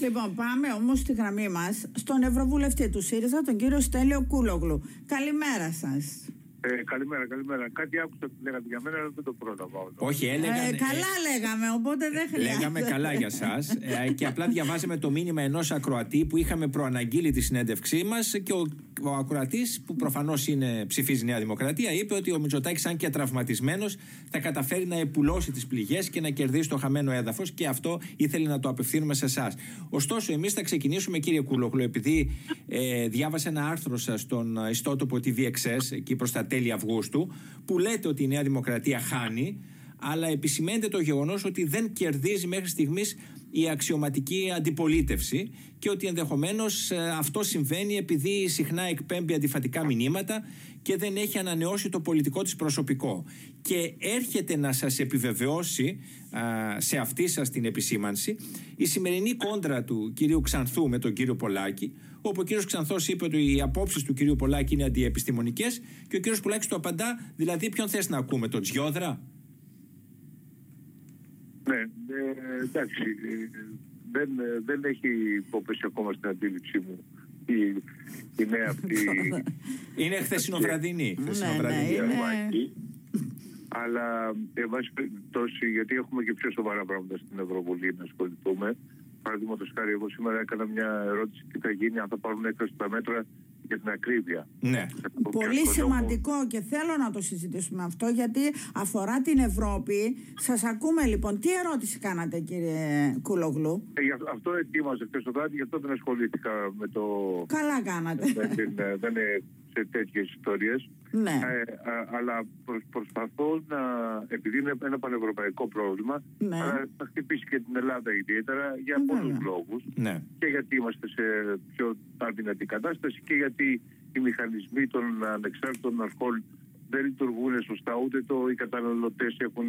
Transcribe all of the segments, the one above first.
Λοιπόν, πάμε όμως στη γραμμή μας στον Ευρωβουλευτή του ΣΥΡΙΖΑ, τον κύριο Στέλιο Κούλογλου. Καλημέρα σας. Ε, καλημέρα, καλημέρα. Κάτι άκουσα που λέγατε για μένα, αλλά δεν το πρόλαβα όλο. Όχι, έλεγα. Ε, καλά λέγαμε, οπότε δεν χρειάζεται. Λέγαμε καλά για εσά. Ε, και απλά διαβάζαμε το μήνυμα ενός ακροατή που είχαμε προαναγγείλει τη συνέντευξή μας και ο, ο ακροατής, που προφανώς ψηφίζει Νέα Δημοκρατία, είπε ότι ο Μητσοτάκης, αν και τραυματισμένος, θα καταφέρει να επουλώσει τις πληγές και να κερδίσει το χαμένο έδαφος και αυτό ήθελε να το απευθύνουμε σε εσάς. Ωστόσο, εμείς θα ξεκινήσουμε, κύριε Κούλογλου, επειδή ε, διάβασα ένα άρθρο σας στον ιστότοπο TVXS, εκεί προς τα τέλη Αυγούστου, που λέτε ότι η Νέα Δημοκρατία χάνει, αλλά επισημαίνεται το γεγονός ότι δεν κερδίζει μέχρι στιγμής η αξιωματική αντιπολίτευση και ότι ενδεχομένως ε, αυτό συμβαίνει επειδή συχνά εκπέμπει αντιφατικά μηνύματα και δεν έχει ανανεώσει το πολιτικό της προσωπικό. Και έρχεται να σας επιβεβαιώσει σε αυτή σας την επισήμανση η σημερινή κόντρα του κυρίου Ξανθού με τον κύριο Πολάκη, όπου ο κύριος Ξανθός είπε ότι οι απόψεις του κυρίου Πολάκη είναι αντιεπιστημονικές και ο κύριος Πολάκης του απαντά, δηλαδή ποιον θες να ακούμε, τον Τζιόδρα; Ναι, ε, εντάξει, ε, δεν, δεν έχει υποπέσει ακόμα στην αντίληψή μου η, η νέα αυτή. είναι χθεσινοβραδινή. Ναι, ναι, αλλά εν πάση περιπτώσει, γιατί έχουμε και πιο σοβαρά πράγματα στην Ευρωβουλή να ασχοληθούμε. Παραδείγματος χάρη, εγώ σήμερα έκανα μια ερώτηση τι θα γίνει αν θα πάρουν έκθεση τα μέτρα για την ακρίβεια. Ναι. Πολύ σημαντικό και θέλω να το συζητήσουμε αυτό γιατί αφορά την Ευρώπη. Σας ακούμε λοιπόν. Τι ερώτηση κάνατε, κύριε Κουλογλού. Ε, αυτό ετοίμαζε χθες το βράδυ, γι' αυτό δεν ασχολήθηκα με το. Καλά κάνατε. Ε, δεν είναι σε τέτοιες ιστορίες. Ναι. Ε, αλλά προσπαθώ να. επειδή είναι ένα πανευρωπαϊκό πρόβλημα, ναι. αλλά θα χτυπήσει και την Ελλάδα ιδιαίτερα για πολλούς λόγους. Ναι. Και γιατί είμαστε σε πιο αδυνατή κατάσταση και γιατί οι μηχανισμοί των ανεξάρτητων αρχών δεν λειτουργούν σωστά, ούτε το, οι καταναλωτές έχουν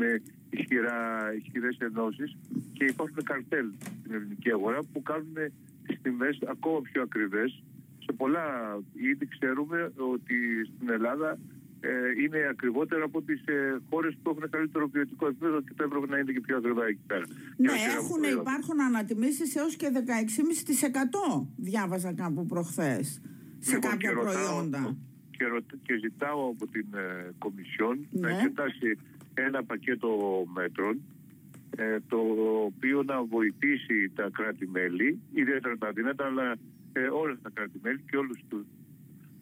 ισχυρές ενώσεις και υπάρχουν καρτέλ στην ελληνική αγορά που κάνουν τις τιμές ακόμα πιο ακριβές σε πολλά είδη ξέρουμε ότι στην Ελλάδα ε, είναι ακριβότερα από τις ε, χώρες που έχουν καλύτερο ποιοτικό επίπεδο και θα έπρεπε να είναι και πιο ακριβά εκεί πέρα. Ναι, έχουν, υπάρχουν ανατιμήσεις έως και 16,5% διάβαζα κάπου προχθές σε λοιπόν, κάποια και προϊόντα. Και, και ζητάω από την ε, Κομισιόν Ναι. να εξετάσει ένα πακέτο μέτρων ε, το οποίο να βοηθήσει τα κράτη-μέλη, ιδιαίτερα τα αδύνατα, αλλά ε, όλα τα κράτη-μέλη και όλους τους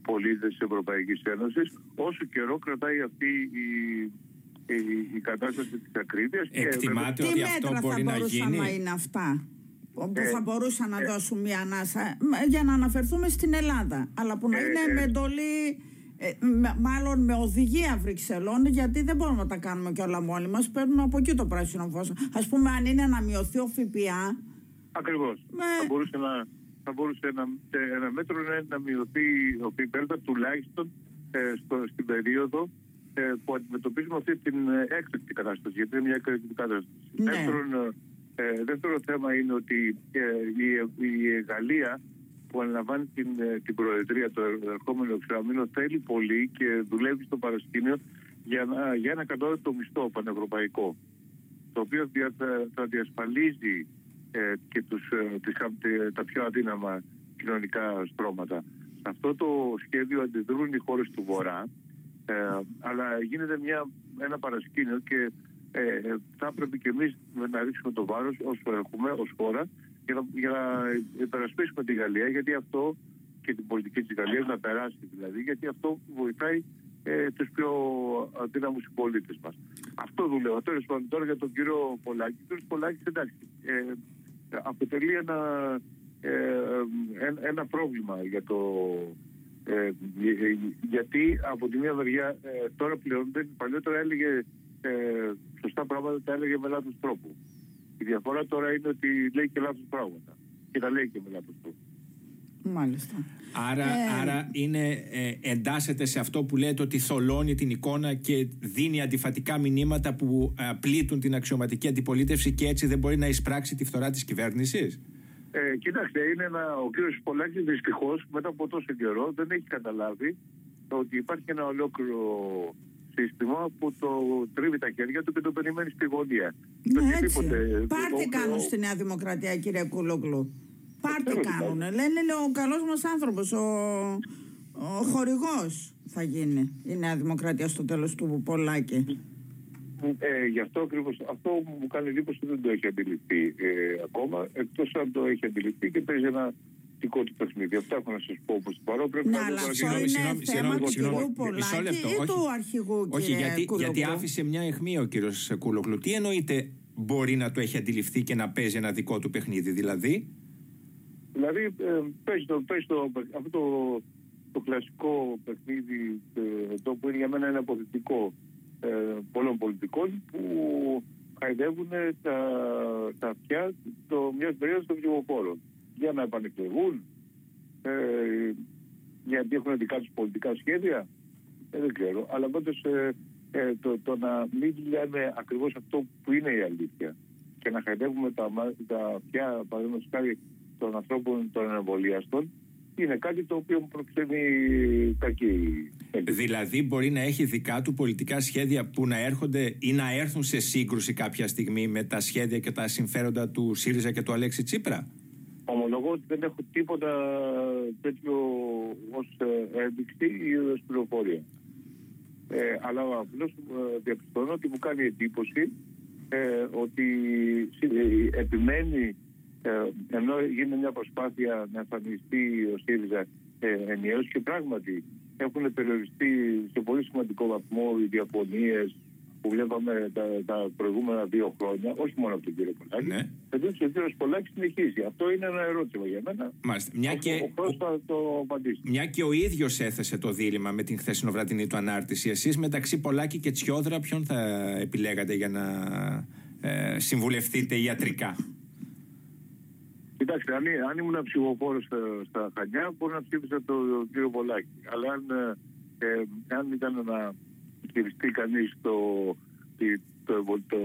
πολίτες της Ευρωπαϊκής Ένωσης όσο καιρό κρατάει αυτή η, η, η κατάσταση της ακρίβειας. και Εκτιμάτε Τι ότι αυτό μέτρα θα μπορεί να μπορούσαν γίνει. να είναι αυτά που Ε, θα μπορούσαν να ε, δώσουν μια ανάσα μ, για να αναφερθούμε στην Ελλάδα αλλά που να Ε, είναι ε. με εντολή ε, με- μάλλον με οδηγία Βρυξελών γιατί δεν μπορούμε να τα κάνουμε και όλα μόνοι μας παίρνουμε από εκεί το πράσινο φως ας πούμε αν είναι να μειωθεί ο ΦΠΑ Ακριβώς. Ναι. Θα μπορούσε, να, θα μπορούσε ένα, ε, ένα μέτρο να, να μειωθεί ο ΦΠΑ τουλάχιστον ε, στο, στην περίοδο ε, που αντιμετωπίζουμε αυτή την ε, έκτακτη κατάσταση. Γιατί είναι μια έκτακτη κατάσταση. Ναι. Δεύτερον, ε, δεύτερο θέμα είναι ότι ε, η, η Γαλλία που αναλαμβάνει την, ε, την Προεδρία το ερχόμενο εξάμεινο θέλει πολύ και δουλεύει στο παρασκήνιο για, να, για ένα κατώτατο μισθό πανευρωπαϊκό το οποίο δια- θα, θα διασφαλίζει ε, και τους, ε, τις, χα- τα πιο αδύναμα κοινωνικά στρώματα. Σε αυτό το σχέδιο αντιδρούν οι χώρες του Βορρά, ε, αλλά γίνεται μια, ένα παρασκήνιο και ε, ε, θα πρέπει και εμείς να ρίξουμε το βάρος όσο έχουμε ως χώρα για να, για να υπερασπίσουμε τη Γαλλία γιατί αυτό και την πολιτική της Γαλλίας να περάσει δηλαδή γιατί αυτό βοηθάει ε, τους πιο αδύναμους συμπολίτες μας. Αυτό δουλεύω. Τέλος πάντων τώρα για τον κύριο Πολάκη. Ο κύριος Πολάκης εντάξει ε, αποτελεί ένα, ε, ε, ένα πρόβλημα για το ε, ε, γιατί από τη μία μεριά ε, τώρα πλέον δεν, παλιότερα έλεγε ε, σωστά πράγματα τα έλεγε με λάθος τρόπο. Η διαφορά τώρα είναι ότι λέει και λάθος πράγματα και τα λέει και με λάθος τρόπο. μάλιστα Άρα, Ε, άρα είναι, ε, εντάσσεται σε αυτό που λέτε ότι θολώνει την εικόνα και δίνει αντιφατικά μηνύματα που ε, πλήττουν την αξιωματική αντιπολίτευση και έτσι δεν μπορεί να εισπράξει τη φθορά της κυβέρνησης; Ε, κοιτάξτε, είναι ένα, ο κύριος Πολάκης δυστυχώς μετά από τόσο καιρό δεν έχει καταλάβει ότι υπάρχει ένα ολόκληρο σύστημα που το τρίβει τα χέρια του και το περιμένει στη γωνία. ναι, Το έτσι. οτιδήποτε- Πάρτι ο- κάνουν ο- στη Νέα Δημοκρατία κύριε Κούλογλου Πάρτι κάνουν. Λένε λέει, ο καλός μας άνθρωπος, ο, ο χορηγός θα γίνει η Νέα Δημοκρατία στο τέλος του Πολάκη. Ε, γι' αυτό ακριβώς αυτό μου κάνει εντύπωση δεν το έχει αντιληφθεί ε, ακόμα. Εκτός αν το έχει αντιληφθεί και παίζει ένα δικό του παιχνίδι. Αυτά έχω να σας πω όπως παρόν. Πρέπει Ναι, να αλλά το αυτό παρατηρήσω. είναι θέμα του κυρίου Πολάκη ή του αρχηγού Όχι, κύριε γιατί, Κουλογλού. γιατί άφησε μια αιχμή ο κύριος Κούλογλου. Τι εννοείται μπορεί να το έχει αντιληφθεί και να παίζει ένα δικό του παιχνίδι, δηλαδή; Δηλαδή, ε, παίζει το, παίζει το, αυτό το, το κλασικό παιχνίδι ε, το που είναι για μένα είναι αποθετικό ε, πολλών πολιτικών που χαϊδεύουν τα, τα αυτιά το, μιας περίοδος των ψηφοφόρων για να επανεκλεγούν, ε, γιατί έχουν δικά τους πολιτικά σχέδια, ε, δεν ξέρω. Αλλά πάντως ε, ε, το, το να μην λένε ακριβώς αυτό που είναι η αλήθεια και να χαϊδεύουμε τα, μα- τα αυτιά, παραδείγματος χάρη των ανθρώπων των εμβολιαστών, είναι κάτι το οποίο μου προξενεί κακή εντύπωση. Δηλαδή μπορεί να έχει δικά του πολιτικά σχέδια που να έρχονται ή να έρθουν σε σύγκρουση κάποια στιγμή με τα σχέδια και τα συμφέροντα του ΣΥΡΙΖΑ και του Αλέξη Τσίπρα; Ομολογώ ότι δεν έχω τίποτα τέτοιο ως ε, ένδειξη ή ως πληροφορία. Ε, αλλά απλώς ε, διαπιστώνω ότι μου κάνει εντύπωση ε, ότι ε, επιμένει ε, ενώ γίνεται μια προσπάθεια να εμφανιστεί ο ΣΥΡΙΖΑ ε, ενιαίος και πράγματι έχουν περιοριστεί σε πολύ σημαντικό βαθμό οι διαφωνίες που βλέπαμε τα, τα προηγούμενα δύο χρόνια, όχι μόνο από τον κύριο Πολάκη. Ναι. Εδώ ο κύριος Πολάκης συνεχίζει. Αυτό είναι ένα ερώτημα για μένα. Μάλιστα. Μια Ο- και, Ο Πρόεδρος θα το απαντήσει. μια και ο ίδιος έθεσε το δίλημα με την χθεσινοβρατινή του ανάρτηση, εσείς μεταξύ Πολάκη και Τσιόδρα, ποιον θα επιλέγατε για να ε, συμβουλευτείτε ιατρικά; Κοιτάξτε, αν, αν ήμουν ψηφοφόρος στα, στα Χανιά, μπορεί να ψήφισα τον κύριο Πολάκη. Αλλά αν, ε, ε, αν ήταν να χειριστεί κανείς το, τη- το, εμβολ- το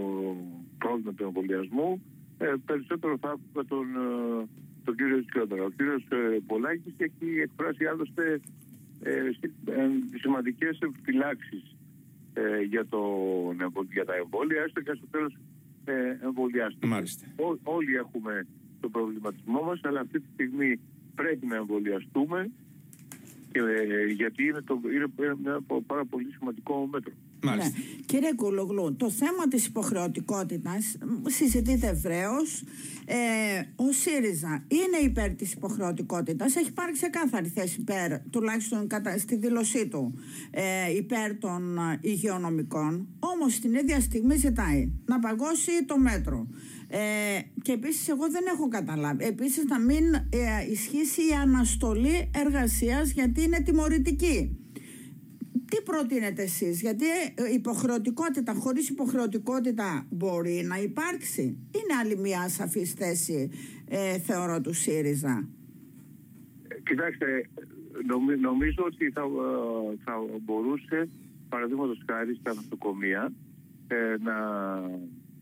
πρόβλημα του εμβολιασμού, ε, περισσότερο θα άκουγα τον, ε, τον κύριο Τσιόδρα. Ο κύριος ε, Πολάκης έχει εκφράσει άλλωστε ε, σημαντικές επιφυλάξεις ε, για, τον, εμβολ- για τα εμβόλια, έστω και στο τέλος ε, εμβολιάστηκε. Μάλιστα. Ό- όλοι έχουμε τον προβληματισμό μας, αλλά αυτή τη στιγμή πρέπει να εμβολιαστούμε και, ε, γιατί είναι, το, είναι ένα πάρα πολύ σημαντικό μέτρο. Μάλιστα. Ναι. Κύριε Κουλογλού, το θέμα της υποχρεωτικότητας μ, συζητείται ευρέως. Ε, ο ΣΥΡΙΖΑ είναι υπέρ της υποχρεωτικότητας. Έχει πάρει ξεκάθαρη θέση υπέρ, τουλάχιστον κατά, στη δήλωσή του, ε, υπέρ των ε, υγειονομικών. Όμως την ίδια στιγμή ζητάει να παγώσει το μέτρο. Ε, και επίσης εγώ δεν έχω καταλάβει. Επίσης να μην ε, ισχύσει η αναστολή εργασίας γιατί είναι τιμωρητική. Τι προτείνετε εσείς, γιατί ε, υποχρεωτικότητα, χωρίς υποχρεωτικότητα μπορεί να υπάρξει; Είναι άλλη μια σαφής θέση, ε, θεωρώ, του ΣΥΡΙΖΑ. Ε, Κοιτάξτε, νομι- νομίζω ότι θα, ε, θα μπορούσε, παραδείγματος χάρη στα νοσοκομεία, ε, να,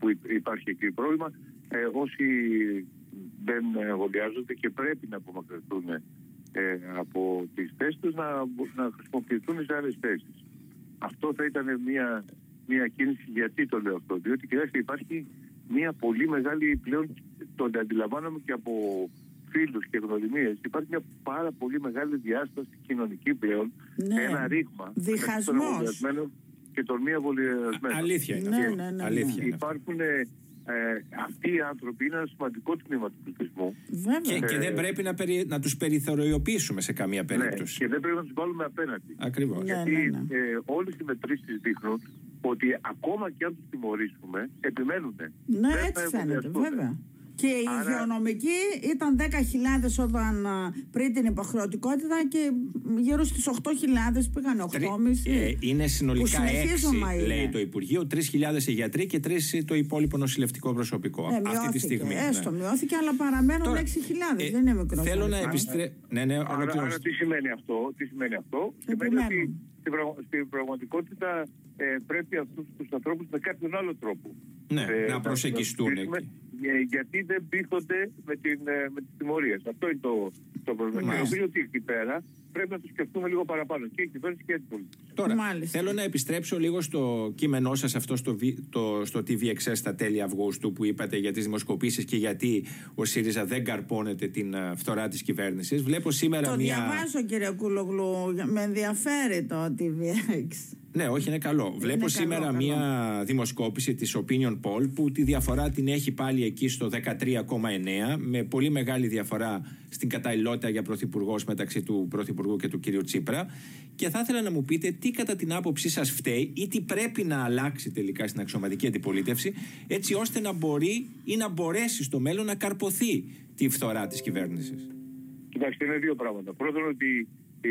που υ- υπάρχει εκεί πρόβλημα, ε, όσοι δεν εμβολιάζονται και πρέπει να απομακρυνθούν ε, από τις θέσεις τους, να, μπο- να χρησιμοποιηθούν σε άλλες θέσεις. Αυτό θα ήταν μια, μια κίνηση. Γιατί το λέω αυτό, Διότι κοιτάξτε, υπάρχει μια πολύ μεγάλη πλέον, το αντιλαμβάνομαι και από φίλους και γνωριμίες, υπάρχει μια πάρα πολύ μεγάλη διάσταση κοινωνική πλέον, Ναι. ένα ρήγμα μεταξύ των Διχασμός. εμβολιασμένων και των μη εμβολιασμένων. Αλήθεια είναι. Ναι, αυτό. ναι, ναι, ναι. Αλήθεια είναι. Υπάρχουν ε, ε, αυτοί οι άνθρωποι είναι ένα σημαντικό τμήμα του πληθυσμού. Βέβαια. Και, και δεν πρέπει να, περι, να τους περιθωριοποιήσουμε σε καμία Ναι, περίπτωση. και δεν πρέπει να τους βάλουμε απέναντι. Ακριβώς. Ναι. Γιατί ναι. ε, όλες οι μετρήσεις δείχνουν ότι ακόμα και αν τους τιμωρήσουμε, επιμένουν. Ναι, Δεν θα έτσι φαίνεται, εμβολιαστούν. βέβαια. Και η Άρα- υγειονομική ήταν 10.000 όταν α, πριν την υποχρεωτικότητα και γύρω στις 8.000 πήγαν 8.500. Ε, είναι Που συνολικά συνεχίζουμε 6, είναι. λέει το Υπουργείο, 3.000 οι γιατροί και 3 το υπόλοιπο νοσηλευτικό προσωπικό. Ε, αυτή τη μειώθηκε. στιγμή. Έστω, ναι. μειώθηκε, αλλά παραμένουν Τώρα, 6.000. ε, δεν είναι μικρός. Θέλω να αριθμός. επιστρέψω. Ναι, ναι, Άρα, άρα ολοκληρώστε. τι σημαίνει αυτό, τι σημαίνει αυτό; Σημαίνει Επιμένουν. ότι στην, πραγμα- στην πραγματικότητα ε, πρέπει αυτούς τους ανθρώπους με κάποιον άλλο τρόπο Ναι, ε, να προσεγγιστούν πείσουμε, εκεί. ε, γιατί δεν πείθονται με, την, ε, με τις τιμωρίες. Αυτό είναι το, το πρόβλημα. Και Μάλιστα. νομίζω ότι εκεί πέρα πρέπει να το σκεφτούμε λίγο παραπάνω. Και η κυβέρνηση και η πολιτική. Τώρα, Μάλιστα. θέλω να επιστρέψω λίγο στο κείμενό σας αυτό στο, βι- το, στο TVXS στα τέλη Αυγούστου που είπατε για τις δημοσκοπήσεις και γιατί ο ΣΥΡΙΖΑ δεν καρπώνεται την α, φθορά της κυβέρνησης. Βλέπω σήμερα Το μία. διαβάζω κύριε Κούλογλου, με ενδιαφέρει το TVX. Ναι, όχι, είναι καλό. Βλέπω καλό, σήμερα καλό. μία δημοσκόπηση της Opinion Poll που τη διαφορά την έχει πάλι εκεί στο 13,9 με πολύ μεγάλη διαφορά στην καταλληλότητα για πρωθυπουργός μεταξύ του πρωθυπουργού και του κύριου Τσίπρα. Και θα ήθελα να μου πείτε τι κατά την άποψή σας φταίει ή τι πρέπει να αλλάξει τελικά στην αξιωματική αντιπολίτευση έτσι ώστε να μπορεί ή να μπορέσει στο μέλλον να καρποθεί τη φθορά της κυβέρνησης. Κοιτάξτε, είναι δύο πράγματα. Πρώτον, ότι η,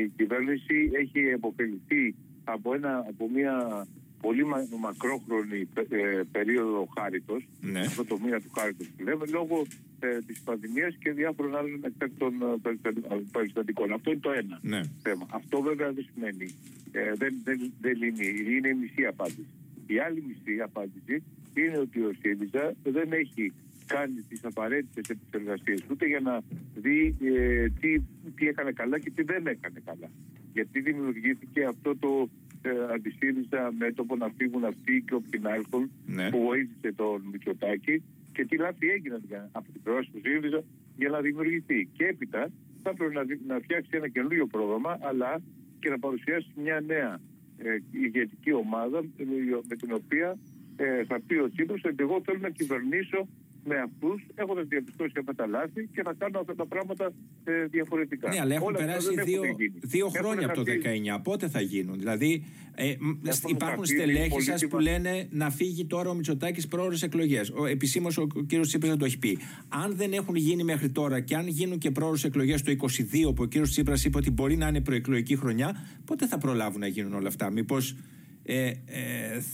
η κυβέρνηση έχει επωφεληθεί από, ένα, από μια πολύ μα, μακρόχρονη ε, περίοδο χάριτος, Ναι. αυτό το μήνα του χάριτος που λέμε, λόγω ε, της πανδημίας και διάφορων άλλων εκτάκτων ε, περιστα- περιστατικών. Αυτό είναι το ένα Ναι. θέμα. Αυτό βέβαια δεν σημαίνει, ε, δεν, δεν, δεν λύνει, είναι η μισή απάντηση. Η άλλη μισή απάντηση είναι ότι ο ΣΥΡΙΖΑ δεν έχει κάνει τις απαραίτητες επεξεργασίες ούτε για να δει ε, τι, τι έκανε καλά και τι δεν έκανε καλά. Γιατί δημιουργήθηκε αυτό το ε, αντισύριζα μέτωπο να φύγουν αυτοί και ο Πινάλκον Ναι. που βοήθησε τον Μητσοτάκη και τι λάθη έγιναν για, από την πλευρά του ΣΥΡΙΖΑ για να δημιουργηθεί. Και έπειτα θα έπρεπε να, δι- να φτιάξει ένα καινούριο πρόγραμμα αλλά και να παρουσιάσει μια νέα ε, ηγετική ομάδα ε, με την οποία ε, θα πει ο Τσίπρας ότι εγώ θέλω να κυβερνήσω με αυτούς, έχοντας διαπιστώσει αυτά τα λάθη και να κάνω αυτά τα πράγματα ε, διαφορετικά. Ναι, αλλά έχουν Όλα αυτά περάσει δεν δύο, έχουν γίνει. δύο Έχουν χρόνια από το χαθεί. 19. Πότε θα γίνουν; Δηλαδή, ε, μ, υπάρχουν χαθεί στελέχοι σας πολύτιμα- που λένε να φύγει τώρα ο Μητσοτάκης πρόορε εκλογές. Επισήμως ο, ο κ. Τσίπρας δεν το έχει πει. Αν δεν έχουν γίνει μέχρι τώρα και αν γίνουν και πρόορε εκλογές το 22 που ο κ. Τσίπρας είπε ότι μπορεί να είναι προεκλογική χρονιά, πότε θα προλάβουν να γίνουν όλα αυτά; Μήπως ε, ε,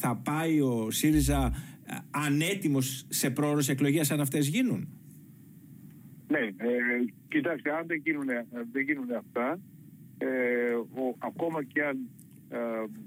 θα πάει ο ΣΥΡΙΖΑ ε, ανέτοιμος σε πρόορες εκλογές αν αυτές γίνουν; Ναι, ε, κοιτάξτε, αν δεν γίνουν, δεν γίνουν αυτά, ε, ο, ακόμα και αν ε,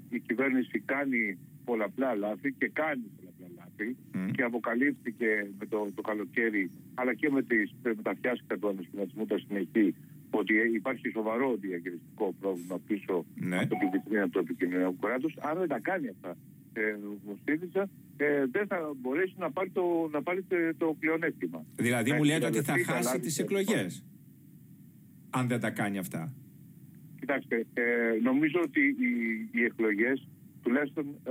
η κυβέρνηση κάνει πολλαπλά λάθη και κάνει πολλαπλά λάθη Μμ. και αποκαλύφθηκε με το, το καλοκαίρι αλλά και με, τις, με τα φιάσκα του ανασχηματισμού τα συνεχή ότι υπάρχει σοβαρό διαχειριστικό πρόβλημα πίσω Ναι. από την βιτρίνα του επικοινωνιακού κράτους. Αν δεν τα κάνει αυτά ε, ο ΣΥΡΙΖΑ, ε, δεν θα μπορέσει να πάρει το, να πάρει το, το πλεονέκτημα. Δηλαδή Να μου λέτε ότι θα εκμεταλλευτεί τα χάσει λάθη τις και- εκλογές. Αν δεν τα κάνει αυτά. Κοιτάξτε, ε, νομίζω ότι οι, οι εκλογές, τουλάχιστον ε,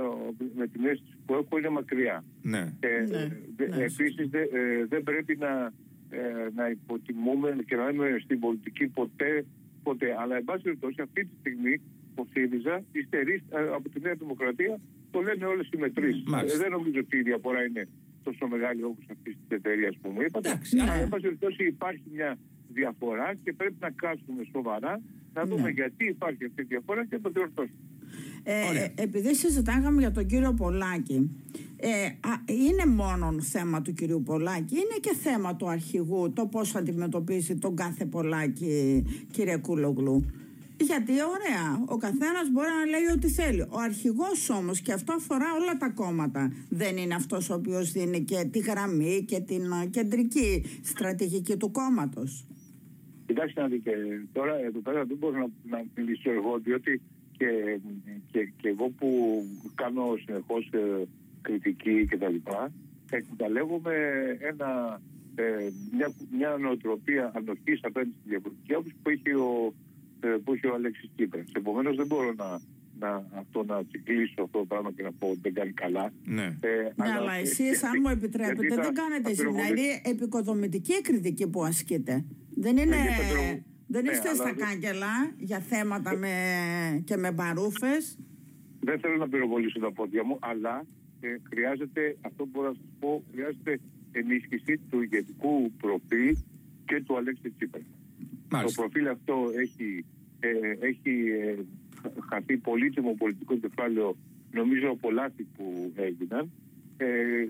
με την αίσθηση που έχω, είναι μακριά. Ναι. Ε, Ναι, δε- ναι, επίσης δε- ε, δεν πρέπει να, ε, να υποτιμούμε και να είμαι στην πολιτική ποτέ, ποτέ. Αλλά εν πάση περιπτώσει αυτή τη στιγμή ο ΣΥΡΙΖΑ υστερείς ε, από τη Νέα Δημοκρατία, το λένε όλες οι μετρήσεις. Μάλιστα. Ε, δεν νομίζω ότι η διαφορά είναι τόσο μεγάλη όπως αυτής της εταιρείας που μου είπατε. Εντάξει, Αλλά ναι. εν πάση περιπτώσει υπάρχει μια διαφορά και πρέπει να κάτσουμε σοβαρά να δούμε Ναι. γιατί υπάρχει αυτή η διαφορά και να το διορθώσουμε. Ε, Ωραία. ε, επειδή συζητάγαμε για τον κύριο Πολάκη, ε, α, είναι μόνο θέμα του κυρίου Πολάκη, είναι και θέμα του αρχηγού το πώς αντιμετωπίζει τον κάθε Πολάκη, κύριε Κούλογλου; Γιατί ωραία, ο καθένας μπορεί να λέει ό,τι θέλει. Ο αρχηγός όμως, και αυτό αφορά όλα τα κόμματα, δεν είναι αυτός ο οποίος δίνει και τη γραμμή και την α, κεντρική στρατηγική του κόμματος. Κοιτάξτε να δείτε, τώρα εδώ πέρα δεν μπορώ να, να μιλήσω εγώ, διότι και, και, και εγώ που κάνω συνεχώς κριτική κτλ. εκμεταλλεύομαι ένα, ε, μια, μια νοοτροπία ανοχής απέναντι στη διαφορετική άποψη που έχει ο, ε, που έχει ο Αλέξης Κύπρας. Επομένως δεν μπορώ να, να, αυτό να τσικλίσω αυτό το πράγμα και να πω ότι δεν κάνει καλά. Ναι. Ε, Ναι, αλλά εσείς, αν μου επιτρέπετε, γιατί θα- δεν κάνετε θα εσείς. πυροβολήσω- Δηλαδή, επικοδομητική κριτική που ασκείτε. Δεν είναι... Ε, γιατί θα πυρο- Δεν Ναι, είστε αλλά στα δεν- κάγκελα για θέματα με... και με μπαρούφες. Δεν θέλω να πυροβολήσω τα πόδια μου, αλλά ε, χρειάζεται, αυτό που μπορώ να σας πω, χρειάζεται ενίσχυση του ηγετικού προφίλ και του Αλέξη Τσίπρα. Το Μάλιστα. προφίλ αυτό έχει, ε, έχει ε, χα- χαθεί πολύτιμο πολιτικό κεφάλαιο, νομίζω από λάθη που έγιναν. Ε,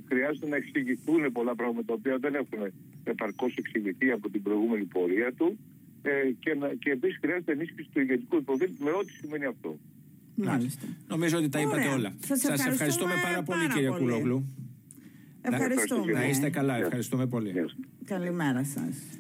χρειάζεται να εξηγηθούν πολλά πράγματα τα οποία δεν έχουν επαρκώς εξηγηθεί από την προηγούμενη πορεία του. Ε, και, να- και επίσης χρειάζεται ενίσχυση του ηγετικού προφίλ με ό,τι σημαίνει αυτό. Μάλιστα. Νομίζω ότι τα είπατε Ωραία. όλα. Σας Σας ευχαριστούμε ευχαριστούμε πάρα πολύ πάρα κύριε πολύ. Κουλόγλου. Ευχαριστούμε. Να είστε καλά. Γεια σας. Ευχαριστούμε πολύ. Γεια σας. Καλημέρα σας.